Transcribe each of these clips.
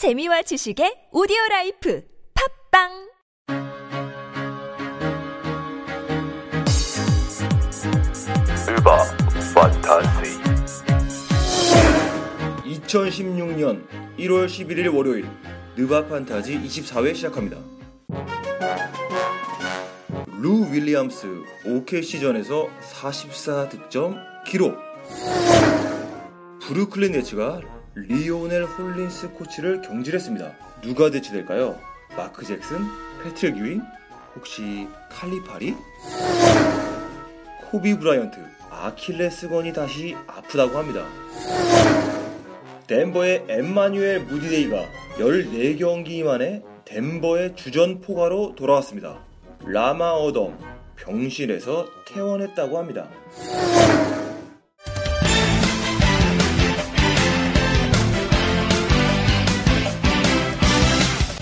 재미와 지식의 오디오 라이프 팟빵 느바 판타지. 2016년 1월 11일 월요일 느바 판타지 24회 시작합니다. 루 윌리엄스 OKC전에서 44득점 기록. 브루클린 네츠가 리오넬 홀린스 코치를 경질했습니다. 누가 대체될까요? 마크 잭슨, 패트릭 유잉, 혹시 칼리파리? 코비 브라이언트, 아킬레스건이 다시 아프다고 합니다. 덴버의 엠마뉴엘 무디데이가 14경기 만에 덴버의 주전 포가로 돌아왔습니다. 라마 오덤 병실에서 퇴원했다고 합니다.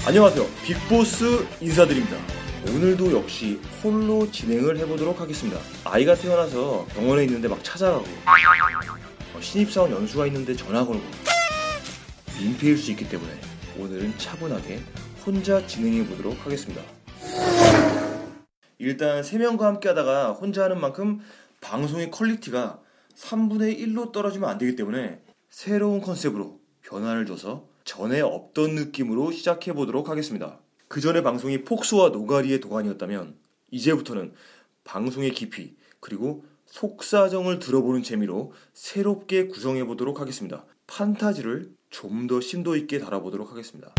안녕하세요. 빅보스 인사드립니다. 오늘도 역시 홀로 진행을 해보도록 하겠습니다. 아이가 태어나서 병원에 있는데 막 찾아가고 어, 신입사원 연수가 있는데 전화 걸고 민폐일 수 있기 때문에 오늘은 차분하게 혼자 진행해 보도록 하겠습니다. 일단 3명과 함께 하다가 혼자 하는 만큼 방송의 퀄리티가 3분의 1로 떨어지면 안 되기 때문에 새로운 컨셉으로 변화를 줘서 전에 없던 느낌으로 시작해 보도록 하겠습니다. 그 전에 방송이 폭소와 노가리의 도가니였다면 이제부터는 방송의 깊이 그리고 속사정을 들어보는 재미로 새롭게 구성해 보도록 하겠습니다. 판타지를 좀 더 심도 있게 다뤄보도록 하겠습니다.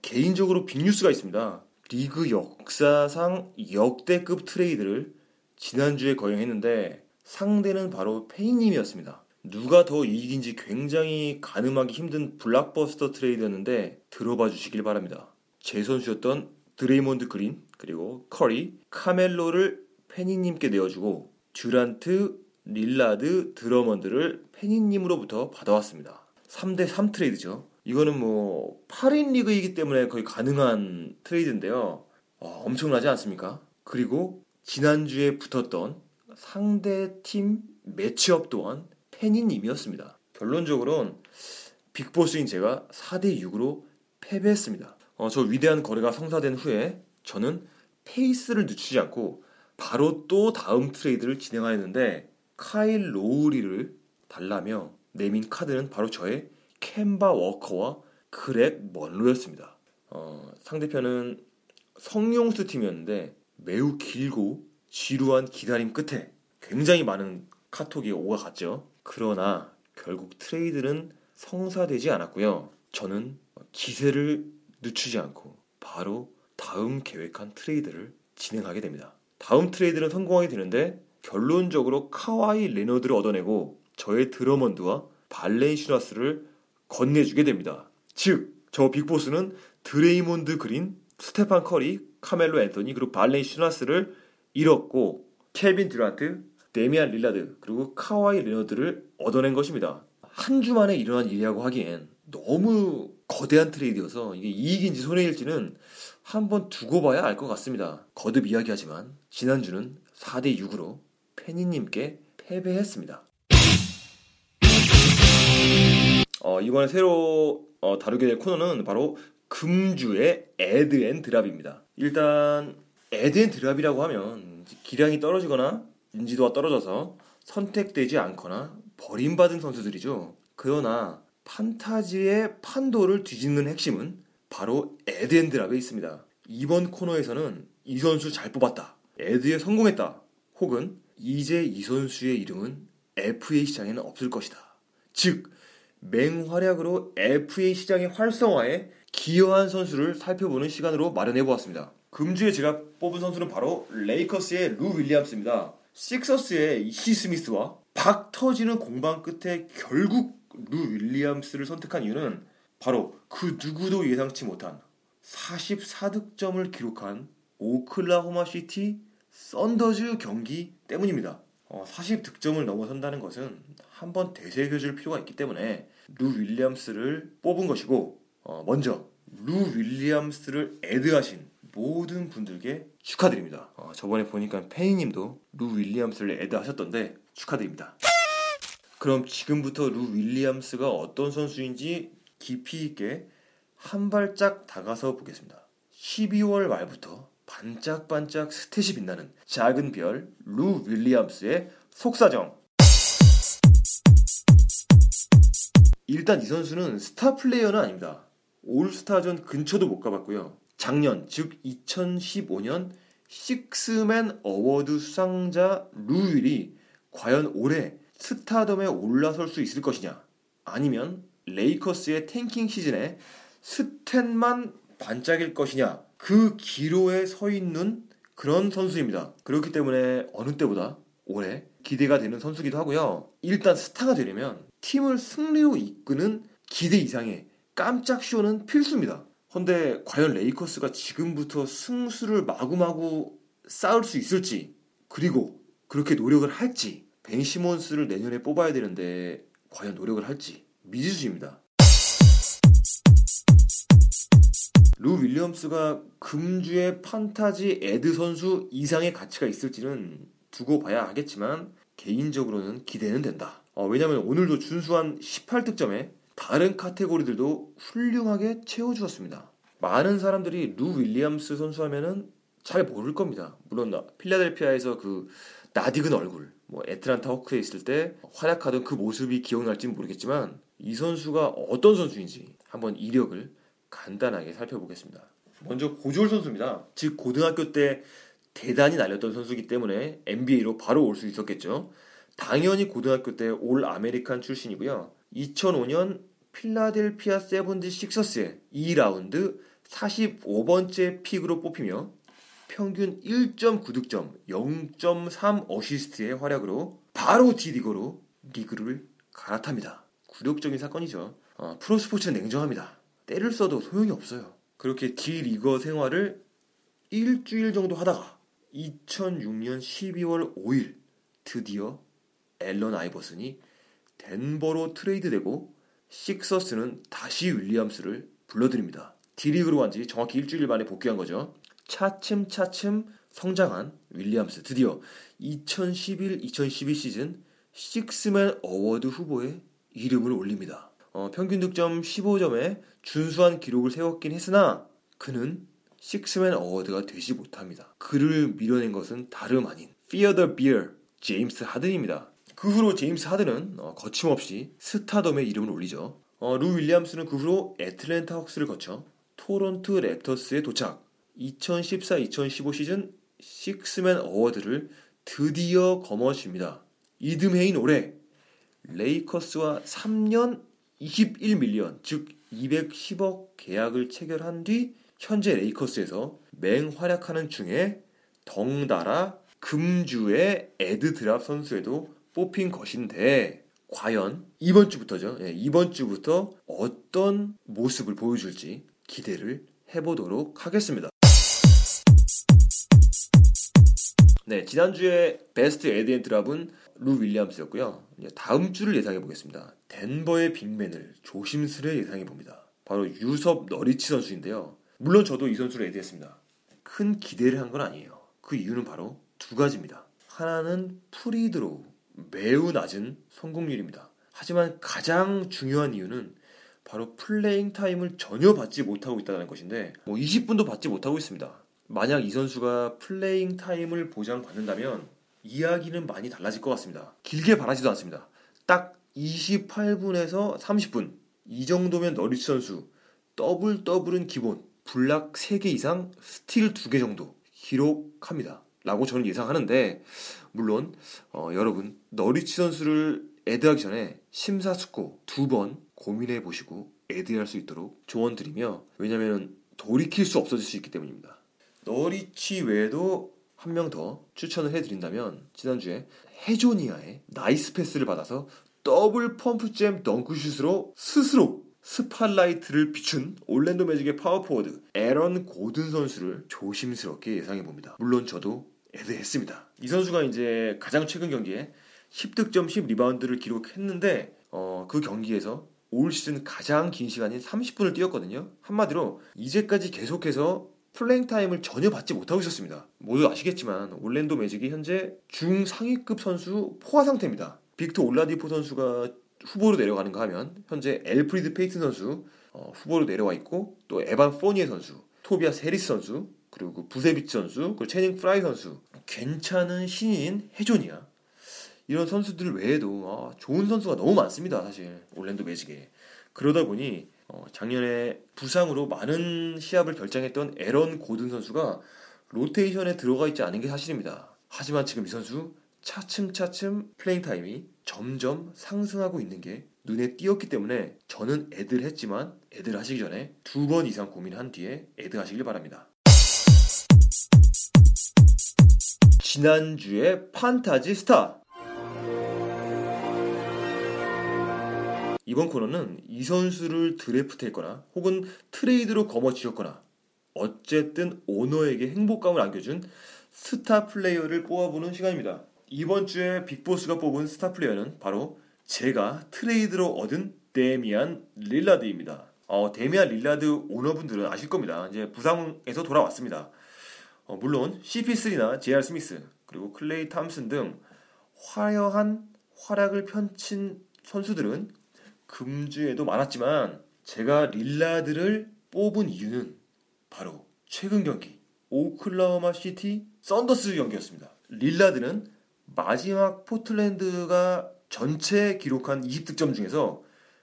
개인적으로 빅뉴스가 있습니다. 리그 역사상 역대급 트레이드를 지난주에 거행했는데 상대는 바로 페니님이었습니다. 누가 더 이익인지 굉장히 가늠하기 힘든 블록버스터 트레이드였는데 들어봐 주시길 바랍니다. 제 선수였던 드레이몬드 그린 그리고 커리, 카멜로를 페니님께 내어주고 듀란트, 릴라드, 드러먼드를 페니님으로부터 받아왔습니다. 3대 3 트레이드죠. 이거는 뭐 8인 리그이기 때문에 거의 가능한 트레이드인데요. 어, 엄청나지 않습니까? 그리고 지난주에 붙었던 상대 팀 매치업 또한 페니님이었습니다. 결론적으로는 빅보스인 제가 4대 6으로 패배했습니다. 어, 저 위대한 거래가 성사된 후에 저는 페이스를 늦추지 않고 바로 또 다음 트레이드를 진행하였는데 카일 로우리를 달라며 내민 카드는 바로 저의 켐바 워커와 그렉 먼로였습니다. 어, 상대편은 성용수 팀이었는데 매우 길고 지루한 기다림 끝에 굉장히 많은 카톡이 오가 갔죠. 그러나 결국 트레이드는 성사되지 않았고요. 저는 기세를 늦추지 않고 바로 다음 계획한 트레이드를 진행하게 됩니다. 다음 트레이드는 성공하게 되는데 결론적으로 카와이 레너드를 얻어내고 저의 드러먼드와 발렌시나스를 건네주게 됩니다. 즉, 저 빅보스는 드레이몬드 그린, 스테판 커리, 카멜로 앤토니 그리고 발렌시나스를 잃었고 케빈 듀란트, 데미안 릴라드 그리고 카와이 레너드를 얻어낸 것입니다. 한 주 만에 일어난 일이라고 하기엔 너무 거대한 트레이드여서 이게 이익인지 손해일지는 한번 두고 봐야 알 것 같습니다. 거듭 이야기하지만 지난주는 4대 6으로 페니님께 패배했습니다. 어, 이번에 새로 어, 다루게 될 코너는 바로 금주의 add and 드랍입니다. 일단 add and drop이라고 하면 기량이 떨어지거나 인지도가 떨어져서 선택되지 않거나 버림받은 선수들이죠. 그러나 판타지의 판도를 뒤집는 핵심은 바로 add and drop에 있습니다. 이번 코너에서는 이 선수 잘 뽑았다. add에 성공했다. 혹은 이제 이 선수의 이름은 FA 시장에는 없을 것이다. 즉 맹활약으로 FA 시장의 활성화에 기여한 선수를 살펴보는 시간으로 마련해 보았습니다. 금주에 제가 뽑은 선수는 바로 레이커스의 루 윌리엄스입니다. 식서스의 이시 스미스와 박 터지는 공방 끝에 결국 루 윌리엄스를 선택한 이유는 바로 그 누구도 예상치 못한 44득점을 기록한 오클라호마 시티 썬더즈 경기 때문입니다. 어, 40득점을 넘어선다는 것은 한번 되새겨줄 필요가 있기 때문에 루 윌리엄스를 뽑은 것이고 어, 먼저 루 윌리엄스를 add하신 모든 분들께 축하드립니다. 어, 저번에 보니까 페니님도 루 윌리엄스를 add하셨던데 축하드립니다. 그럼 지금부터 루 윌리엄스가 어떤 선수인지 깊이 있게 한 발짝 다가서 보겠습니다. 12월 말부터 반짝반짝 stat이 빛나는 작은 별 루 윌리엄스의 속사정. 일단 이 선수는 스타 플레이어는 아닙니다. 올스타전 근처도 못 가봤고요. 작년, 즉 2015년 식스맨 award 수상자 루윌이 과연 올해 스타덤에 올라설 수 있을 것이냐 아니면 레이커스의 tanking 시즌에 스탯만 반짝일 것이냐 그 기로에 서 있는 그런 선수입니다. 그렇기 때문에 어느 때보다 올해 기대가 되는 선수기도 하고요. 일단 스타가 되려면 팀을 승리로 이끄는 기대 이상의 깜짝 쇼는 필수입니다. 헌데 과연 레이커스가 지금부터 승수를 마구마구 쌓을 수 있을지 그리고 그렇게 노력을 할지 벤 시몬스를 내년에 뽑아야 되는데 과연 노력을 할지 미지수입니다. 루 윌리엄스가 금주의 판타지 add 선수 이상의 가치가 있을지는 두고 봐야 하겠지만 개인적으로는 기대는 된다. 어, 왜냐하면 오늘도 준수한 18득점에 다른 카테고리들도 훌륭하게 채워주었습니다. 많은 사람들이 루 윌리엄스 선수 하면은 잘 모를 겁니다. 물론 필라델피아에서 그 낯익은 얼굴, 뭐 애틀란타 호크에 있을 때 활약하던 그 모습이 기억날지는 모르겠지만 이 선수가 어떤 선수인지 한번 이력을 간단하게 살펴보겠습니다. 먼저 고졸 선수입니다. 즉 고등학교 때 대단히 날렸던 선수이기 때문에 NBA로 바로 올 수 있었겠죠. 당연히 고등학교 때 All American 출신이고요. 2005년 필라델피아 세븐티 식서스의 2라운드 45번째 픽으로 뽑히며 평균 1.9득점, 0.3 어시스트의 활약으로 바로 D리그로 리그를 갈아탑니다. 굴욕적인 사건이죠. 어, 프로스포츠는 냉정합니다. 때를 써도 소용이 없어요. 그렇게 D리거 생활을 일주일 정도 하다가 2006년 12월 5일 드디어 앨런 아이버슨이 덴버로 트레이드되고 식서스는 다시 윌리엄스를 불러드립니다. D리그로 간 지 정확히 일주일 만에 복귀한 거죠. 차츰차츰 성장한 윌리엄스 드디어 2011-2012 시즌 식스맨 award 후보에 이름을 올립니다. 어, 평균 득점 15점에 준수한 기록을 세웠긴 했으나 그는 식스맨 award가 되지 못합니다. 그를 밀어낸 것은 다름 아닌 The Beard 제임스 하든입니다. 그 후로 제임스 하든은 어, 거침없이 스타덤에 이름을 올리죠. 어, 루 윌리엄스는 그 후로 애틀랜타 헉스를 거쳐 토론토 랩터스에 도착. 2014-2015 시즌 식스맨 award를 드디어 거머쥡니다. 이듬해인 올해 레이커스와 3년 21 million 즉 210억 계약을 체결한 뒤 현재 레이커스에서 맹활약하는 중에 덩달아 금주의 add drop 선수에도 뽑힌 것인데 과연 이번 주부터죠. 예, 이번 주부터 어떤 모습을 보여줄지 기대를 해보도록 하겠습니다. 네, 지난주에 베스트 add and drop은 루 윌리엄스였고요. 다음 주를 예상해 보겠습니다. 덴버의 빅맨을 조심스레 예상해 봅니다. 바로 유섭 너리치 선수인데요. 물론 저도 이 선수를 add했습니다. 큰 기대를 한 건 아니에요. 그 이유는 바로 두 가지입니다. 하나는 free throw, 매우 낮은 성공률입니다. 하지만 가장 중요한 이유는 바로 playing time을 전혀 받지 못하고 있다는 것인데 뭐 20분도 받지 못하고 있습니다. 만약 이 선수가 playing time을 보장받는다면 이야기는 많이 달라질 것 같습니다. 길게 바라지도 않습니다. 딱 28분에서 30분 이 정도면 너리치 선수 더블 더블은 기본 블락 3개 이상 스틸 2개 정도 기록합니다. 라고 저는 예상하는데 물론 어, 여러분 너리치 선수를 add하기 전에 심사숙고 두 번 고민해 보시고 add할 수 있도록 조언 드리며 왜냐하면 돌이킬 수 없어질 수 있기 때문입니다. 너리치 외에도 한 명 더 추천을 해드린다면 지난주에 해조니아의 nice 패스를 받아서 double pump jam 덩크슛으로 스스로 spotlight를 비춘 올랜도 매직의 파워포워드 에런 고든 선수를 조심스럽게 예상해 봅니다. 물론 저도 add했습니다. 이 선수가 이제 가장 최근 경기에 10득점 10리바운드를 기록했는데 어, 그 경기에서 올 시즌 가장 긴 시간인 30분을 뛰었거든요. 한마디로 이제까지 계속해서 playing time을 전혀 받지 못하고 있었습니다. 모두 아시겠지만 올랜도 매직이 현재 중상위급 선수 포화 상태입니다. 빅토 올라디포 선수가 후보로 내려가는가 하면 현재 엘프리드 페이튼 선수 어, 후보로 내려와 있고 또 에반 포니에 선수, 토비아스 해리스 선수, 그리고 그 부세비치 선수, 그리고 체닝 프라이 선수 괜찮은 신인 해조니아. 이런 선수들 외에도 아, 좋은 선수가 너무 많습니다. 사실 올랜도 매직에 그러다 보니 어, 작년에 부상으로 많은 시합을 결장했던 에런 고든 선수가 로테이션에 들어가 있지 않은 게 사실입니다. 하지만 지금 이 선수 차츰차츰 playing time이 점점 상승하고 있는 게 눈에 띄었기 때문에 저는 add를 했지만 add를 하시기 전에 두 번 이상 고민한 뒤에 add를 하시길 바랍니다. 지난주에 판타지 스타 이번 코너는 이 선수를 드래프트했거나 혹은 트레이드로 거머쥐었거나 어쨌든 오너에게 행복감을 안겨준 스타 플레이어를 뽑아보는 시간입니다. 이번 주에 빅보스가 뽑은 스타 플레이어는 바로 제가 트레이드로 얻은 데미안 릴라드입니다. 어, 데미안 릴라드 오너분들은 아실 겁니다. 이제 부상에서 돌아왔습니다. 어, 물론 CP3나 JR 스미스 그리고 클레이 탐슨 등 화려한 활약을 펼친 선수들은 금주에도 많았지만 제가 릴라드를 뽑은 이유는 바로 최근 경기 오클라호마 시티 썬더스 경기였습니다. 릴라드는 마지막 포틀랜드가 전체 기록한 20득점 중에서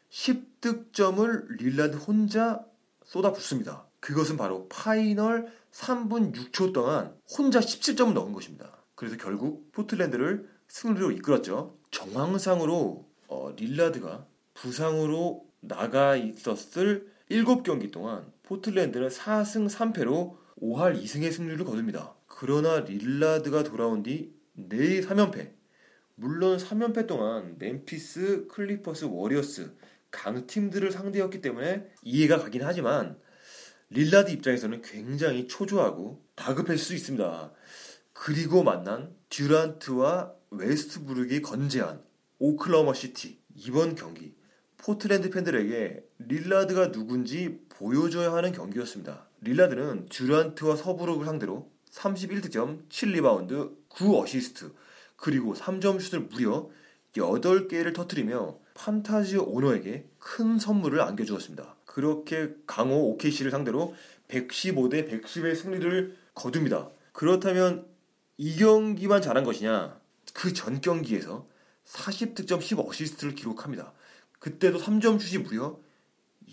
10득점을 릴라드 혼자 쏟아붓습니다. 그것은 바로 final 3분 6초 동안 혼자 17점을 넣은 것입니다. 그래서 결국 포틀랜드를 승리로 이끌었죠. 정황상으로 어, 릴라드가 부상으로 나가 있었을 7경기 동안 포틀랜드는 4승 3패로 5할 이상의 승리를 거둡니다. 그러나 릴라드가 돌아온 뒤 4일 3연패. 물론 3연패 동안 멤피스, 클리퍼스, 워리어스 강팀들을 상대했기 때문에 이해가 가긴 하지만 릴라드 입장에서는 굉장히 초조하고 다급할 수 있습니다. 그리고 만난 듀란트와 웨스트브룩이 건재한 오클라호마 시티 이번 경기 포트랜드 팬들에게 릴라드가 누군지 보여줘야 하는 경기였습니다. 릴라드는 듀란트와 웨스트브룩을 상대로 31득점, 7리바운드, 9어시스트, 그리고 3점 슛을 무려 8개를 터뜨리며 판타지 오너에게 큰 선물을 안겨주었습니다. 그렇게 강호 OKC를 상대로 115대 110의 승리를 거둡니다. 그렇다면 이 경기만 잘한 것이냐? 그 전 경기에서 40득점 10어시스트를 기록합니다. 그때도 3점 슛이 무려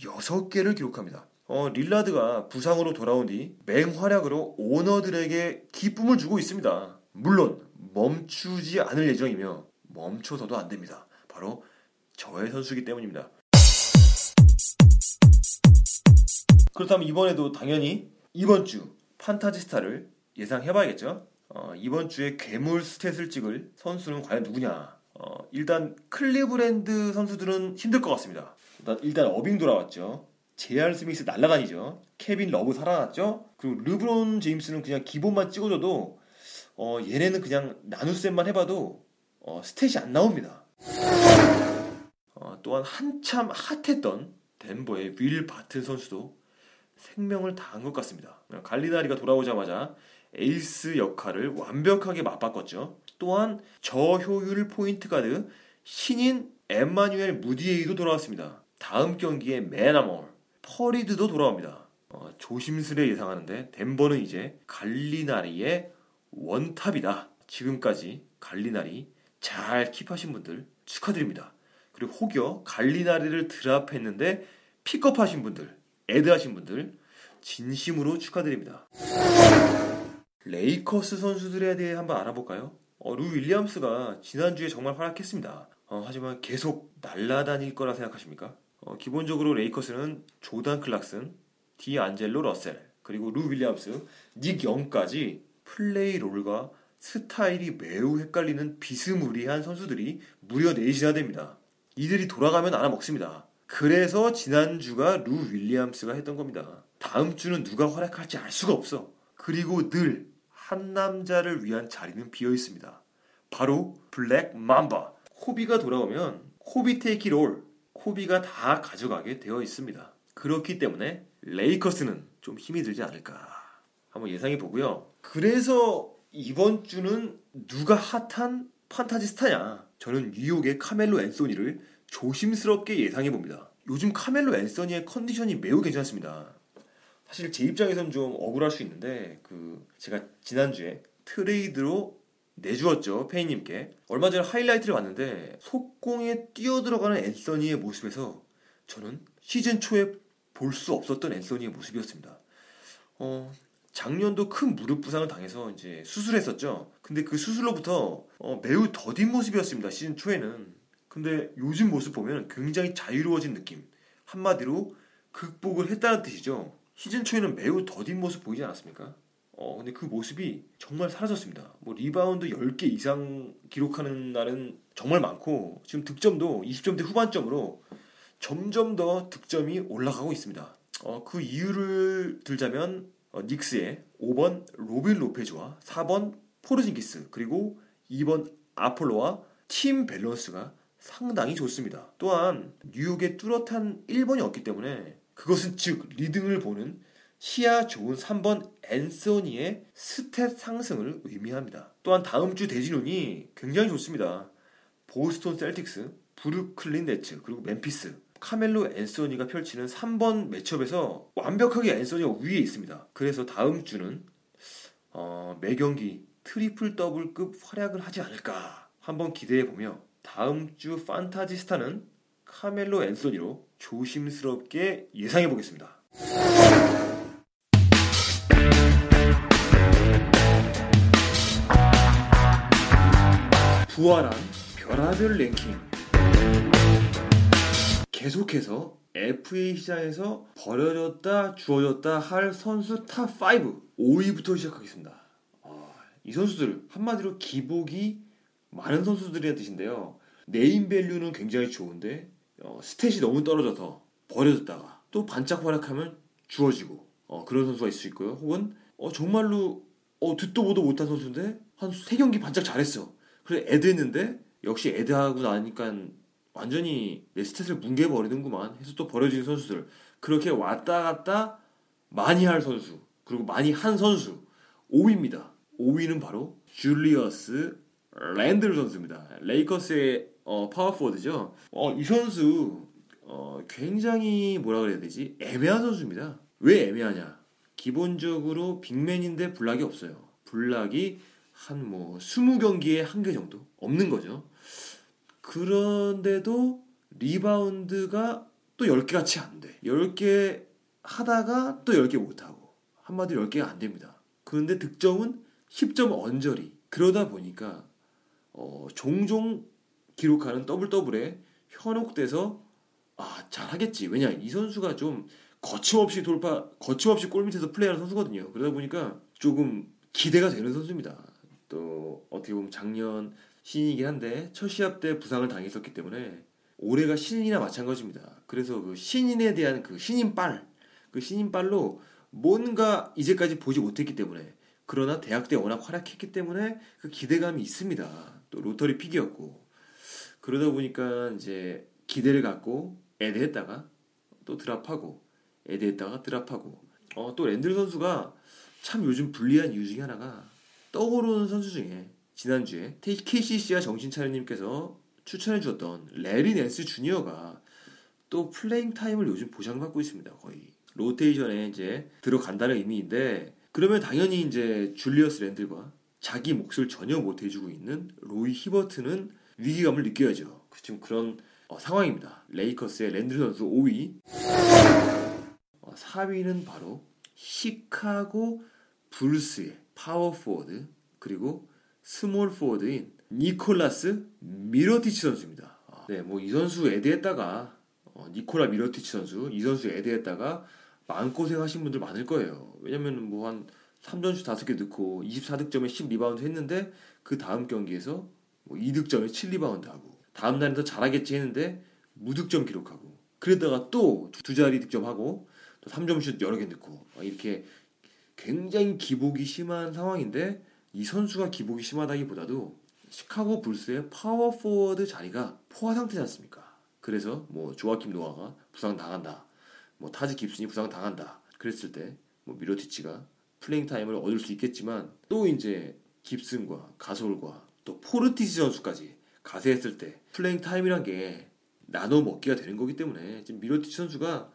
6개를 기록합니다. 어, 릴라드가 부상으로 돌아온 뒤 맹활약으로 오너들에게 기쁨을 주고 있습니다. 물론 멈추지 않을 예정이며 멈춰서도 안 됩니다. 바로 저의 선수기 때문입니다. 그렇다면 이번에도 당연히 이번 주 판타지스타를 예상해봐야겠죠. 어, 이번 주에 괴물 stat을 찍을 선수는 과연 누구냐? 어, 일단 클리브랜드 선수들은 힘들 것 같습니다. 일단, 일단 어빙 돌아왔죠. JR 스미스 날라다니죠. 케빈 러브 살아났죠. 그리고 르브론 제임스는 그냥 기본만 찍어줘도 어, 얘네는 그냥 나눗셈만 해봐도 어, stat이 안 나옵니다. 어, 또한 한참 hot했던 덴버의 윌 바튼 선수도 생명을 다한 것 같습니다. 갈리나리가 돌아오자마자 에이스 역할을 완벽하게 맞바꿨죠. 또한 저효율 포인트 가드 신인 엠마뉴엘 무디에이도 돌아왔습니다. 다음 경기에 Manimal, 퍼리드도 돌아옵니다. 어, 조심스레 예상하는데 덴버는 이제 갈리나리의 원탑이다. 지금까지 갈리나리 잘 keep하신 분들 축하드립니다. 그리고 혹여 갈리나리를 drop했는데 pick up하신 분들, add하신 분들 진심으로 축하드립니다. 레이커스 선수들에 대해 한번 알아볼까요? 어, 루 윌리엄스가 지난주에 정말 활약했습니다. 어, 하지만 계속 날라다닐 거라 생각하십니까? 어, 기본적으로 레이커스는 조단 클락슨, 디안젤로 러셀, 그리고 루 윌리엄스, 닉 영까지 play role과 스타일이 매우 헷갈리는 비스무리한 선수들이 무려 넷이나 됩니다. 이들이 돌아가면 알아 먹습니다. 그래서 지난주가 루 윌리엄스가 했던 겁니다. 다음 주는 누가 활약할지 알 수가 없어. 그리고 늘 한 남자를 위한 자리는 비어 있습니다. 바로 블랙 맘바. 코비가 돌아오면 코비 take it all. 코비가 다 가져가게 되어 있습니다. 그렇기 때문에 레이커스는 좀 힘이 들지 않을까 한번 예상해 보고요. 그래서 이번 주는 누가 핫한 판타지 스타냐? 저는 뉴욕의 카멜로 앤소니를 조심스럽게 예상해 봅니다. 요즘 카멜로 앤서니의 컨디션이 매우 괜찮습니다. 사실 제 입장에선 좀 억울할 수 있는데 그 제가 지난주에 트레이드로 내주었죠 페이님께 얼마 전에 하이라이트를 봤는데 속공에 뛰어들어가는 앤서니의 모습에서 저는 시즌 초에 볼 수 없었던 앤서니의 모습이었습니다. 어, 작년도 큰 무릎 부상을 당해서 이제 수술했었죠. 근데 그 수술로부터 어, 매우 더딘 모습이었습니다. 시즌 초에는. 근데 요즘 모습 보면 굉장히 자유로워진 느낌. 한마디로 극복을 했다는 뜻이죠. 시즌 초에는 매우 더딘 모습 보이지 않았습니까? 어, 근데 그 모습이 정말 사라졌습니다. 뭐 리바운드 10개 이상 기록하는 날은 정말 많고 지금 득점도 20점대 후반점으로 점점 더 득점이 올라가고 있습니다. 어, 그 이유를 들자면 어, 닉스의 5번 로빈 로페즈와 4번 포르징기스 그리고 2번 아프랄로와 팀 밸런스가 상당히 좋습니다. 또한 뉴욕의 뚜렷한 1번이 없기 때문에 그것은 즉 림을 보는 시야 좋은 3번 앤서니의 stat 상승을 의미합니다. 또한 다음 주 대진운이 굉장히 좋습니다. 보스턴 셀틱스, 브루클린 네츠, 그리고 멤피스, 카멜로 앤서니가 펼치는 3번 matchup에서 완벽하게 앤서니가 위에 있습니다. 그래서 다음 주는 어, 매 경기 트리플 더블급 활약을 하지 않을까 한번 기대해 보며 다음 주 판타지스타는 카멜로 앤서니로 조심스럽게 예상해 보겠습니다. 부활한 별의별 랭킹 계속해서 FA 시장에서 버려졌다 주워졌다 할 선수 top 5 5위부터 시작하겠습니다. 아, 이 선수들 한마디로 기복이 많은 선수들이란 뜻인데요. name value는 굉장히 좋은데 어, stat이 너무 떨어져서 버려졌다가 또 반짝 활약하면 주워지고 어, 그런 선수가 있을 수 있고요. 혹은 어, 정말로 어, 듣도 보도 못한 선수인데 한 세 경기 반짝 잘했어. 그래 애드했는데 역시 애드하고 나니까 완전히 내 스탯을 뭉개버리는구만 해서 또 버려지는 선수들 그렇게 왔다 갔다 많이 할 선수 그리고 많이 한 선수 5위입니다 5위는 바로 줄리어스 랜들 선수입니다 레이커스의 어, 파워포워드죠 어, 이 선수 어, 굉장히 뭐라 그래야 되지 애매한 선수입니다 왜 애매하냐 기본적으로 빅맨인데 블락이 없어요 블락이 한 뭐 20경기에 한 개 정도 없는 거죠 그런데도 리바운드가 또 10개 같이 안 돼. 10개 하다가 또 10개 못하고. 한마디로 10개가 안 됩니다. 그런데 득점은 10점 언저리. 그러다 보니까, 어, 종종 기록하는 더블 더블에 현혹돼서, 아, 잘하겠지. 왜냐, 이 선수가 좀 거침없이 돌파, 거침없이 골 밑에서 플레이하는 선수거든요. 그러다 보니까 조금 기대가 되는 선수입니다. 또, 어떻게 보면 작년 신인이긴 한데 첫 시합 때 부상을 당했었기 때문에 올해가 신인이나 마찬가지입니다. 그래서 그 신인에 대한 그 신인빨, 그 신인빨로 뭔가 이제까지 보지 못했기 때문에 그러나 대학 때 워낙 활약했기 때문에 그 기대감이 있습니다. 또 로터리 픽이었고 그러다 보니까 이제 기대를 갖고 애드했다가 또 드랍하고 애드했다가 드랍하고 어, 또 랜들 선수가 참 요즘 불리한 이유 중에 하나가 떠오르는 선수 중에 지난주에 KCC와 정신차려님께서 추천해 주었던 레리 낸스 주니어가 또 playing time을 요즘 보장받고 있습니다. 거의 로테이션에 이제 들어간다는 의미인데 그러면 당연히 이제 줄리어스 랜들과 자기 몫을 전혀 못 해주고 있는 로이 히버트는 위기감을 느껴야죠. 지금 그런 어, 상황입니다. 레이커스의 랜들 선수 5위, 어, 4위는 바로 시카고 불스의 파워포워드 그리고 스몰 포워드인 니콜라스 미로티치 선수입니다. 아, 네, 뭐 이 선수 add했다가 어, 니콜라 미로티치 선수 이 선수 add했다가 마음고생 하신 분들 많을 거예요. 왜냐면 뭐 한 3점슛 5개 넣고 24득점에 10리바운드 했는데 그 다음 경기에서 뭐 2득점에 7리바운드 하고 다음 날은 더 잘하겠지 했는데 무득점 기록하고 그러다가 또 두 자리 득점하고 또 3점슛 여러 개 넣고 이렇게 굉장히 기복이 심한 상황인데 이 선수가 기복이 심하다기보다도 시카고 불스의 파워 포워드 자리가 포화 상태지 않습니까? 그래서 뭐 조아킴 노아가 부상 당한다. 뭐 타지 깁슨이 부상 당한다. 그랬을 때뭐 미로티치가 playing time을 얻을 수 있겠지만 또 이제 깁슨과 가솔과 또 포르티스 선수까지 가세했을 때 playing time이란 게 나눠 먹기가 되는 거기 때문에 지금 미로티치 선수가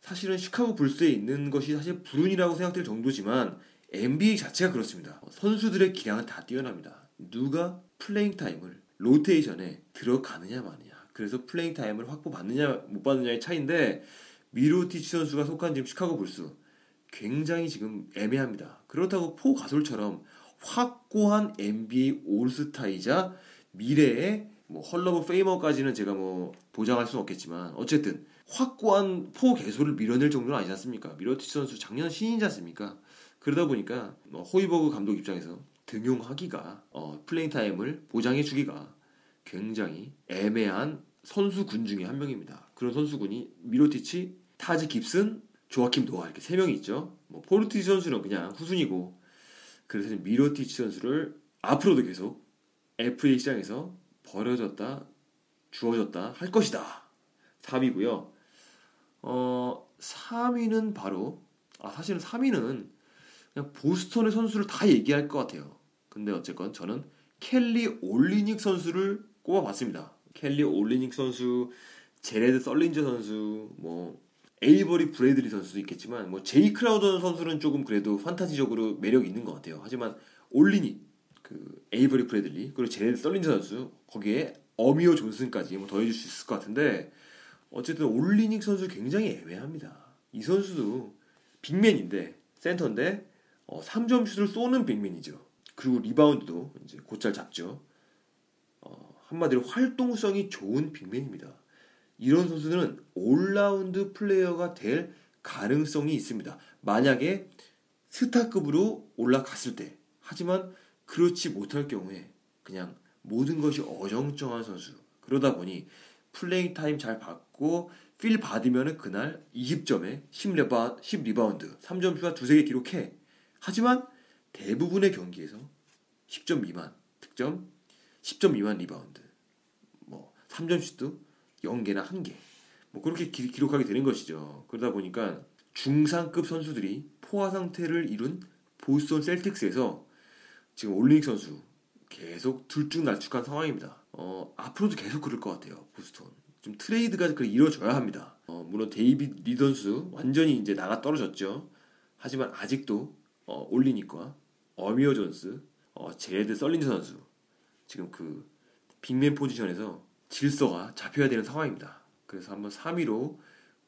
사실은 시카고 불스에 있는 것이 사실 불운이라고 생각될 정도지만 NBA 자체가 그렇습니다. 선수들의 기량은 다 뛰어납니다. 누가 playing time을 로테이션에 들어가느냐 마느냐. 그래서 playing time을 확보받느냐 못 받느냐의 차이인데 미로티치 선수가 속한 지금 시카고 불스 굉장히 지금 애매합니다. 그렇다고 파우 가솔처럼 확고한 NBA 올스타이자 미래의 뭐 Hall of Famer까지는 제가 뭐 보장할 수는 없겠지만 어쨌든 확고한 파우 가솔을 밀어낼 정도는 아니지 않습니까? 미로티치 선수 작년 신인지 않습니까? 그러다 보니까 뭐 호이버그 감독 입장에서 등용하기가 어, playing time을 보장해 주기가 굉장히 애매한 선수군 중에 한 명입니다. 그런 선수군이 미로티치, 타지 깁슨, 조아킴 노아 이렇게 세 명이 있죠. 뭐 포르티치 선수는 그냥 후순이고 그래서 미로티치 선수를 앞으로도 계속 FA 시장에서 버려졌다, 주어졌다 할 것이다. 3위고요. 어, 3위는 바로 아 사실은 3위는 그냥 보스턴의 선수를 다 얘기할 것 같아요. 근데 어쨌건 저는 켈리 올리닉 선수를 꼽아봤습니다. 켈리 올리닉 선수, 제레드 썰린저 선수, 뭐 에이버리 브레이드리 선수도 있겠지만 뭐 제이 크라우더 선수는 조금 그래도 판타지적으로 매력이 있는 것 같아요. 하지만 올리닉, 그 에이버리 브레이드리 그리고 제레드 썰린저 선수 거기에 아미르 존슨까지 뭐 더해줄 수 있을 것 같은데 어쨌든 올리닉 선수 굉장히 애매합니다. 이 선수도 big man인데 센터인데 어, 3점 슛을 쏘는 big man이죠. 그리고 리바운드도 이제 곧잘 잡죠. 어, 한마디로 활동성이 좋은 big man입니다. 이런 선수들은 올라운드 플레이어가 될 가능성이 있습니다. 만약에 스타급으로 올라갔을 때. 하지만 그렇지 못할 경우에 그냥 모든 것이 어정쩡한 선수. 그러다 보니 playing time 잘 받고 필 받으면은 그날 20점에 10리바, 10리바운드, 3점 슛 두세 개 기록해. 하지만 대부분의 경기에서 10점 미만 득점, 10점 미만 리바운드, 뭐 3점 슛도 0개나 1개. 뭐 그렇게 기, 기록하게 되는 것이죠. 그러다 보니까 중상급 선수들이 포화 상태를 이룬 보스턴 셀틱스에서 지금 올리닉 선수 계속 들쭉날쭉한 상황입니다. 어, 앞으로도 계속 그럴 것 같아요. 보스턴. 좀 트레이드가 그 이루어져야 합니다. 어, 물론 데이빗 리는 완전히 이제 나가 떨어졌죠. 하지만 아직도 어, 올리닉과 아미어 존슨, 어, 제레드 썰린저 선수 지금 그 big man 포지션에서 질서가 잡혀야 되는 상황입니다. 그래서 한번 3위로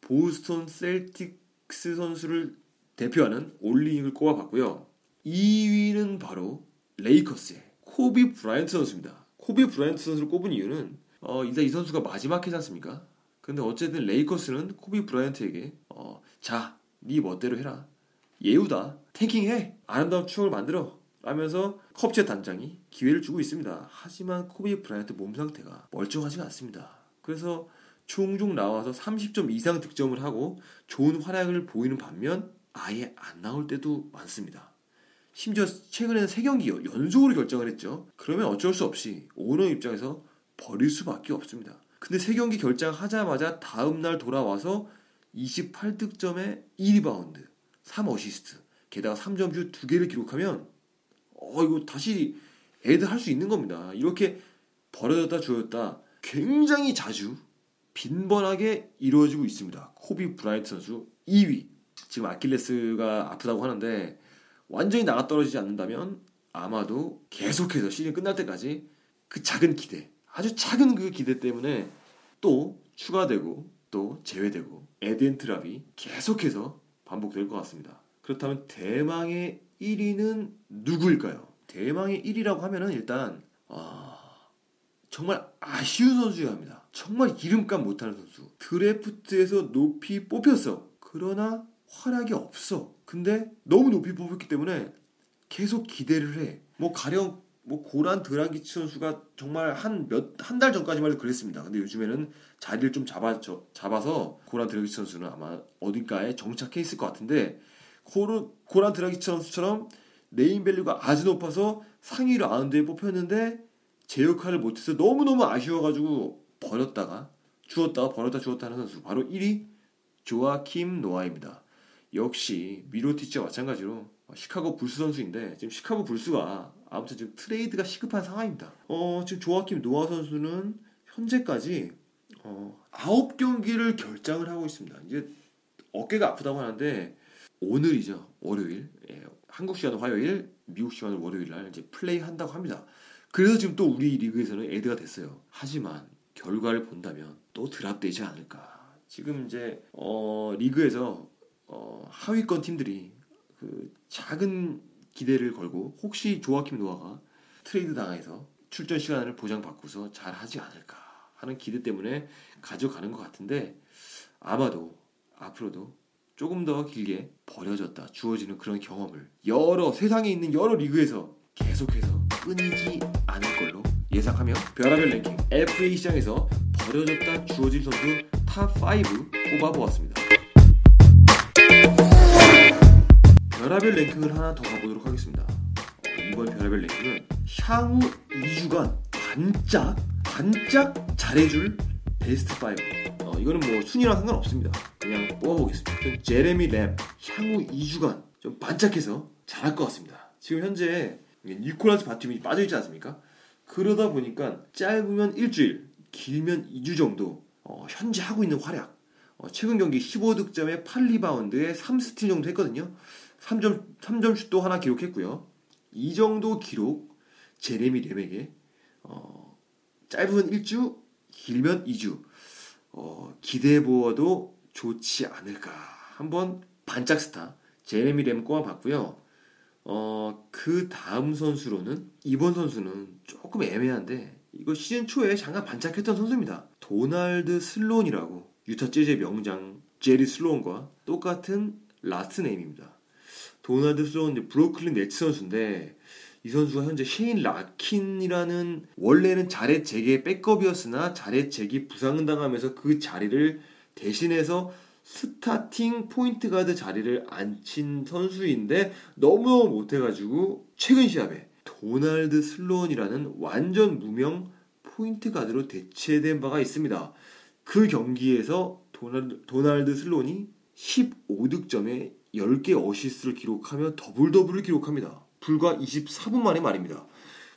보스턴 셀틱스 선수를 대표하는 올리닉을 꼽아봤고요. 2위는 바로 레이커스의 코비 브라이언트 선수입니다. 코비 브라이언트 선수를 꼽은 이유는 어, 일단 이 선수가 마지막 해지 않습니까? 근데 어쨌든 레이커스는 코비 브라이언트에게 어, 자, 네 멋대로 해라. 예우다. tanking해. 아름다운 추억을 만들어. 라면서 컵책 단장이 기회를 주고 있습니다. 하지만 코비 브라이언트 몸 상태가 멀쩡하지가 않습니다. 그래서 종종 나와서 30점 이상 득점을 하고 좋은 활약을 보이는 반면 아예 안 나올 때도 많습니다. 심지어 최근에는 3경기 연속으로 결장을 했죠. 그러면 어쩔 수 없이 오너 입장에서 버릴 수밖에 없습니다. 근데 3경기 결장하자마자 다음날 돌아와서 28득점에 2리바운드, 3어시스트, 게다가 3점슛 2개를 기록하면 어 이거 다시 add를 할 수 있는 겁니다. 이렇게 버려졌다 주웠다 굉장히 자주 빈번하게 이루어지고 있습니다. 코비 브라이언트 선수 2위. 지금 아킬레스가 아프다고 하는데 완전히 나가 떨어지지 않는다면 아마도 계속해서 시즌 끝날 때까지 그 작은 기대, 아주 작은 그 기대 때문에 또 추가되고 또 제외되고 에덴 트랍이 계속해서 반복될 것 같습니다. 그렇다면 대망의 1위는 누구일까요? 대망의 1위라고 하면은 일단 아, 정말 아쉬운 선수여야 합니다. 정말 이름값 못하는 선수. 드래프트에서 높이 뽑혔어. 그러나 활약이 없어. 근데 너무 높이 뽑혔기 때문에 계속 기대를 해. 뭐 가령 뭐 고란 드라기치 선수가 정말 한 몇 한 달 전까지만 해도 그랬습니다. 근데 요즘에는 자리를 좀 잡아 잡아서 고란 드라기치 선수는 아마 어딘가에 정착해 있을 것 같은데 고르, 고란 드라기치 선수처럼 네임밸류가 아주 높아서 상위 round에 뽑혔는데 제 역할을 못해서 너무너무 아쉬워가지고 버렸다가 주웠다가 버렸다 주웠다 하는 선수 바로 1위 조아킴 노아입니다. 역시 미로티치와 마찬가지로 시카고 불스 선수인데 지금 시카고 불스가 아무튼 지금 트레이드가 시급한 상황입니다. 어, 지금 조아킴 노아 선수는 현재까지 어, 9경기를 결장을 하고 있습니다. 이제 어깨가 아프다고 하는데 오늘이죠. 월요일. 예, 한국 시간 화요일, 미국 시간 월요일 날 이제 플레이 한다고 합니다. 그래서 지금 또 우리 리그에서는 에드가 됐어요. 하지만 결과를 본다면 또 드랍되지 않을까. 지금 이제 어, 리그에서 어, 하위권 팀들이 그 작은 기대를 걸고 혹시 조아킴 노아가 트레이드 당해서 출전 시간을 보장받고서 잘 하지 않을까 하는 기대 때문에 가져가는 것 같은데 아마도 앞으로도 조금 더 길게 버려졌다 주어지는 그런 경험을 여러 세상에 있는 여러 리그에서 계속해서 끊이지 않을 걸로 예상하며 별하별 랭킹 FA 시장에서 버려졌다 주워질 선수 top 5 뽑아보았습니다. 별하별 랭킹을 하나 더 가보도록 하겠습니다. 어, 이번 별하별 랭킹은 향후 2주간 반짝 반짝 잘해줄 베스트 5. 어, 이거는 뭐 순위랑 상관없습니다. 그냥 뽑아보겠습니다. 그 제레미 램 향후 2주간 좀 반짝해서 잘할 것 같습니다. 지금 현재 니콜라스 바툼이 빠져있지 않습니까? 그러다 보니까 짧으면 일주일, 길면 2주 정도 어, 현재 하고 있는 활약. 어, 최근 경기 15득점에 8리바운드에 3스틸 정도 했거든요. 3점 3점 슛도 하나 기록했고요. 이 정도 기록 제레미 램에게 어, 짧으면 1주, 길면 2주 어, 기대해 보아도 좋지 않을까. 한번 반짝 스타 제레미 램 꼽아봤고요. 어, 그 다음 선수로는 이번 선수는 조금 애매한데 이거 시즌 초에 잠깐 반짝했던 선수입니다. 도날드 슬론이라고 유타 재즈의 명장 제리 슬론과 똑같은 last name입니다. 도날드 슬론은 브로클린 네츠 선수인데 이 선수가 현재 셰인 라킨이라는 원래는 자렛 잭의 백업이었으나 자렛 잭이 부상을 당하면서 그 자리를 대신해서 starting point guard 자리를 앉힌 선수인데 너무 못해가지고 최근 시합에 도날드 슬론이라는 완전 무명 point guard로 대체된 바가 있습니다. 그 경기에서 도날드, 도날드 슬론이 15득점에 10개 어시스트를 기록하며 double double을 기록합니다. 불과 24분 만에 말입니다.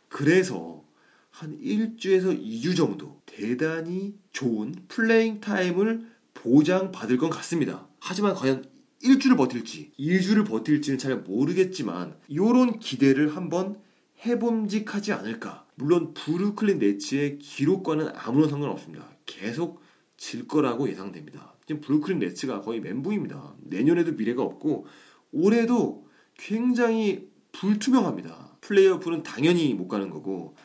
그래서 한 1주에서 2주 정도 대단히 좋은 playing time을 보장받을 것 같습니다. 하지만 과연 1주를 버틸지 2주를 버틸지는 잘 모르겠지만 이런 기대를 한번 해봄직하지 않을까. 물론 브루클린 네츠의 기록과는 아무런 상관없습니다. 계속 질 거라고 예상됩니다. 지금 브루클린 네츠가 거의 멘붕입니다. 내년에도 미래가 없고 올해도 굉장히 불투명합니다. 플레이오프는 당연히 못 가는 거고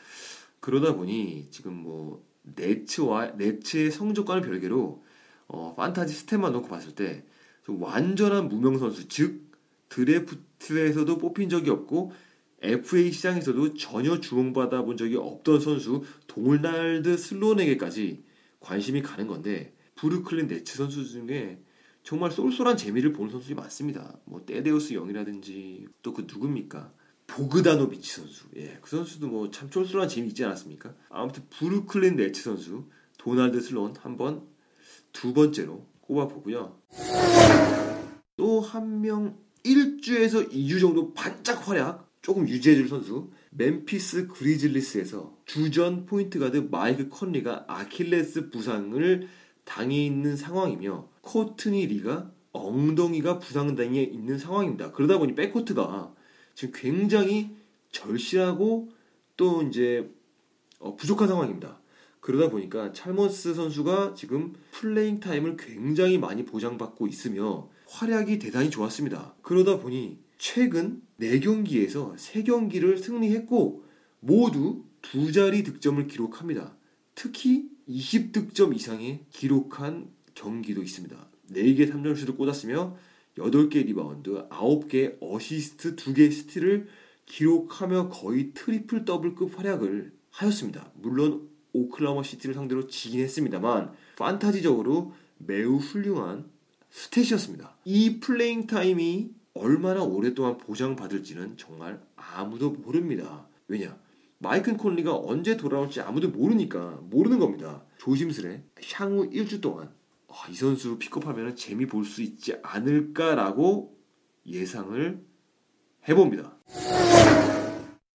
그러다 보니 지금 뭐 네츠와 네츠의 성적과는 별개로 어, fantasy stat만 놓고 봤을 때 완전한 무명 선수 즉 드래프트에서도 뽑힌 적이 없고 FA 시장에서도 전혀 주목받아 본 적이 없던 선수 도날드 슬론에게까지 관심이 가는 건데 브루클린 네츠 선수 중에 정말 쏠쏠한 재미를 보는 선수들이 많습니다. 뭐 떼데우스 영이라든지 또 그 누굽니까? 보그다노비치 선수. 예, 그 선수도 뭐 참 쏠쏠한 재미 있지 않았습니까? 아무튼 브루클린 네츠 선수 도날드 슬론 한 번 두 번째로 꼽아보고요. 또 한 명 1주에서 2주 정도 반짝 활약 조금 유지해줄 선수 멤피스 그리즐리스에서 주전 point guard 마이크 컨리가 아킬레스 부상을 당해 있는 상황이며 코트니 리가 엉덩이가 부상당해 있는 상황입니다. 그러다 보니 백코트가 지금 굉장히 절실하고 또 이제 어, 부족한 상황입니다. 그러다 보니까 찰머스 선수가 지금 playing time을 굉장히 많이 보장받고 있으며 활약이 대단히 좋았습니다. 그러다 보니 최근 4경기에서 3경기를 승리했고 모두 두 자리 득점을 기록합니다. 특히 20득점 이상의 기록한 경기도 있습니다. 4개 3점슛을 꽂았으며 8개 리바운드, 9개 어시스트, 2개 스틸을 기록하며 거의 트리플 더블급 활약을 하였습니다. 물론 오클라호마 시티를 상대로 지긴 했습니다만 판타지적으로 매우 훌륭한 스탯이었습니다. 이 playing time이 얼마나 오랫동안 보장받을지는 정말 아무도 모릅니다. 왜냐? 마이클 콘리가 언제 돌아올지 아무도 모르니까 모르는 겁니다. 조심스레 향후 1주 동안 아, 이 선수 픽업하면 재미 볼 수 있지 않을까라고 예상을 해봅니다.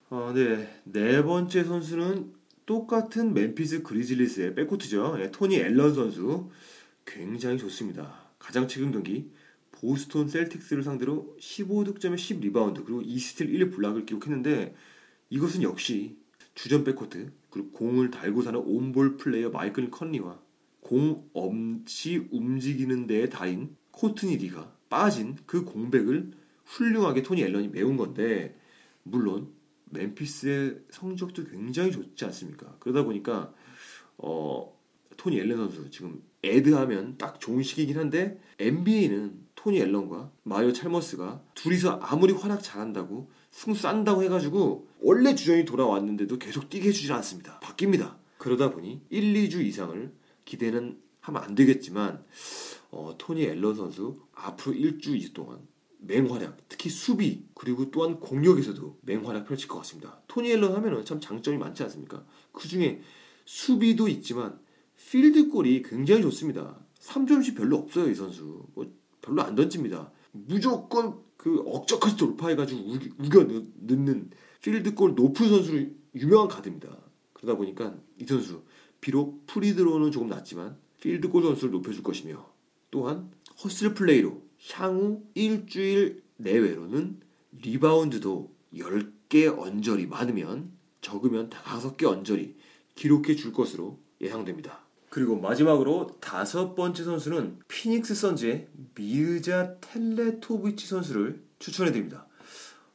어, 네. 네 번째 선수는 똑같은 멤피스 그리즐리스의 백코트죠. 예, 토니 앨런 선수. 굉장히 좋습니다. 가장 최근 경기 보스톤 셀틱스를 상대로 15득점에 10리바운드 그리고 2스틸 1블락을 기록했는데 이것은 역시 주전 백코트 그리고 공을 달고 사는 on-ball 플레이어 마이클 콘리와 공 없이 움직이는 데에 달인 코트니 리가 빠진 그 공백을 훌륭하게 토니 앨런이 메운 건데 물론 멤피스의 성적도 굉장히 좋지 않습니까? 그러다 보니까 어, 토니 앨런 선수 지금 애드하면 딱 좋은 시기긴 한데 NBA는 토니 앨런과 마이오 찰머스가 둘이서 아무리 활약 잘한다고 승 싼다고 해가지고 원래 주전이 돌아왔는데도 계속 뛰게 해주질 않습니다. 바뀝니다. 그러다 보니 1, 2주 이상을 기대는 하면 안 되겠지만 어, 토니 앨런 선수 앞으로 1주 2주 동안 맹활약, 특히 수비 그리고 또한 공격에서도 맹활약 펼칠 것 같습니다. 토니 앨런 하면은 참 장점이 많지 않습니까? 그 중에 수비도 있지만 필드골이 굉장히 좋습니다. 3점씩 별로 없어요 이 선수. 뭐 별로 안 던집니다. 무조건 그 억적까지 돌파해가지고 우겨 넣는 필드골 높은 선수로 유명한 가드입니다. 그러다 보니까 이 선수 비록 free throw는 조금 낮지만 필드골 수치를 높여줄 것이며 또한 hustle play로 향후 일주일 내외로는 리바운드도 10개 언저리 많으면 적으면 5개 언저리 기록해 줄 것으로 예상됩니다. 그리고 마지막으로 다섯 번째 선수는 피닉스 선즈의 미르자 텔레토비치 선수를 추천해 드립니다.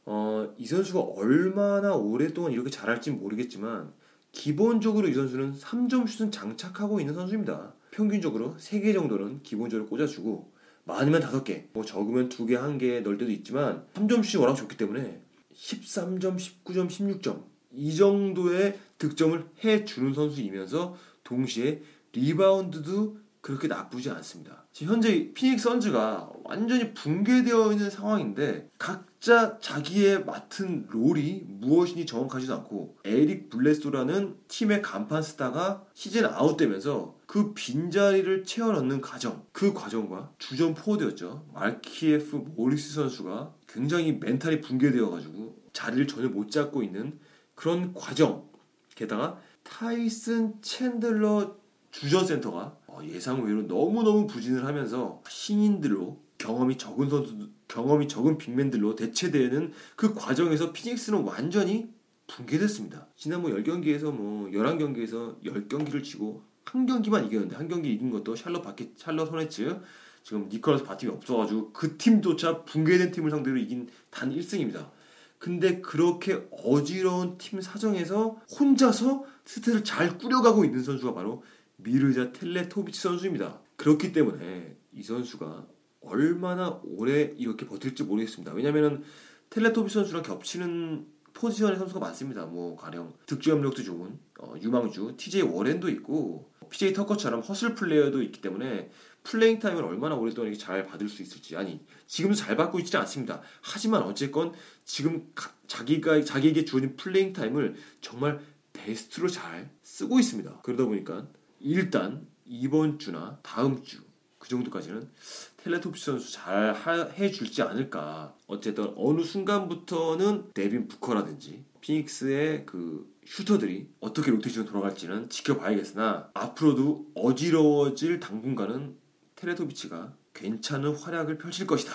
어, 이 선수가 얼마나 오랫동안 이렇게 잘할지 모르겠지만 기본적으로 이 선수는 3점 슛은 장착하고 있는 선수입니다. 평균적으로 3개 정도는 기본적으로 꽂아주고 많으면 5개, 뭐 적으면 2개, 1개 넣을 때도 있지만 3점 슛이 워낙 좋기 때문에 13점, 19점, 16점 이 정도의 득점을 해주는 선수이면서 동시에 리바운드도 그렇게 나쁘지 않습니다. 지금 현재 피닉스 선즈가 완전히 붕괴되어 있는 상황인데 각자 자기의 맡은 role이 무엇인지 정확하지도 않고 에릭 블레드소라는 팀의 간판 스타가 season out되면서 그 빈자리를 채워넣는 과정 그 과정과 주전 포워드였죠 마키에프 모리스 선수가 굉장히 멘탈이 붕괴되어 가지고 자리를 전혀 못 잡고 있는 그런 과정 게다가 타이슨 챈들러 주전 센터가 어, 예상 외로 너무너무 부진을 하면서 신인들로 경험이 적은 선수 경험이 적은 빅맨들로 대체되는 그 과정에서 피닉스는 완전히 붕괴됐습니다. 지난 뭐 10경기에서 뭐 11경기에서 10경기를 치고 한 경기만 이겼는데 한 경기 이긴 것도 샬럿 바퀴 샬럿 호네츠 지금 니콜라스 바팀이 없어가지고 그 팀조차 붕괴된 팀을 상대로 이긴 단 1승입니다. 근데 그렇게 어지러운 팀 사정에서 혼자서 스탯을 잘 꾸려가고 있는 선수가 바로 미르자 텔레토비치 선수입니다. 그렇기 때문에 이 선수가 얼마나 오래 이렇게 버틸지 모르겠습니다. 왜냐면은 텔레토비치 선수랑 겹치는 포지션의 선수가 많습니다. 뭐 가령 득점력도 좋은 어, 유망주 TJ 워렌도 있고 PJ 터커처럼 hustle player도 있기 때문에 playing time을 얼마나 오랫동안 이렇게 잘 받을 수 있을지 아니 지금도 잘 받고 있지 않습니다. 하지만 어쨌건 지금 가, 자기가 자기에게 주어진 playing time을 정말 베스트로 잘 쓰고 있습니다. 그러다 보니까 일단 이번 주나 다음 주 그 정도까지는 텔레토비치 선수 잘 해줄지 않을까. 어쨌든 어느 순간부터는 데빈 부커라든지 피닉스의 그 슈터들이 어떻게 로테이션 돌아갈지는 지켜봐야겠으나 앞으로도 어지러워질 당분간은 텔레토비치가 괜찮은 활약을 펼칠 것이다.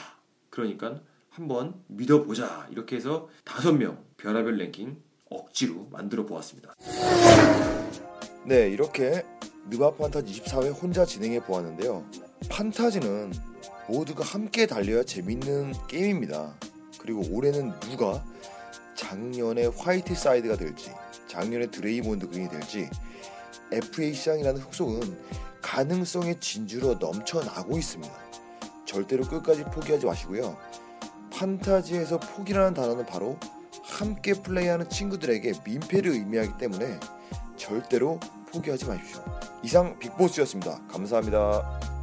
그러니까 한번 믿어보자. 이렇게 해서 다섯 명 별하별 랭킹 억지로 만들어 보았습니다. 네, 이렇게 느바 판타지 24회 혼자 진행해 보았는데요. 판타지는 모두가 함께 달려야 재밌는 게임입니다. 그리고 올해는 누가 작년의 화이트 사이드가 될지, 작년의 드레이몬드 그린이 될지, FA 시장이라는 흑속은 가능성의 진주로 넘쳐나고 있습니다. 절대로 끝까지 포기하지 마시고요. 판타지에서 포기라는 단어는 바로 함께 플레이하는 친구들에게 민폐를 의미하기 때문에 절대로 포기하지 마십시오. 이상 빅보스였습니다. 감사합니다.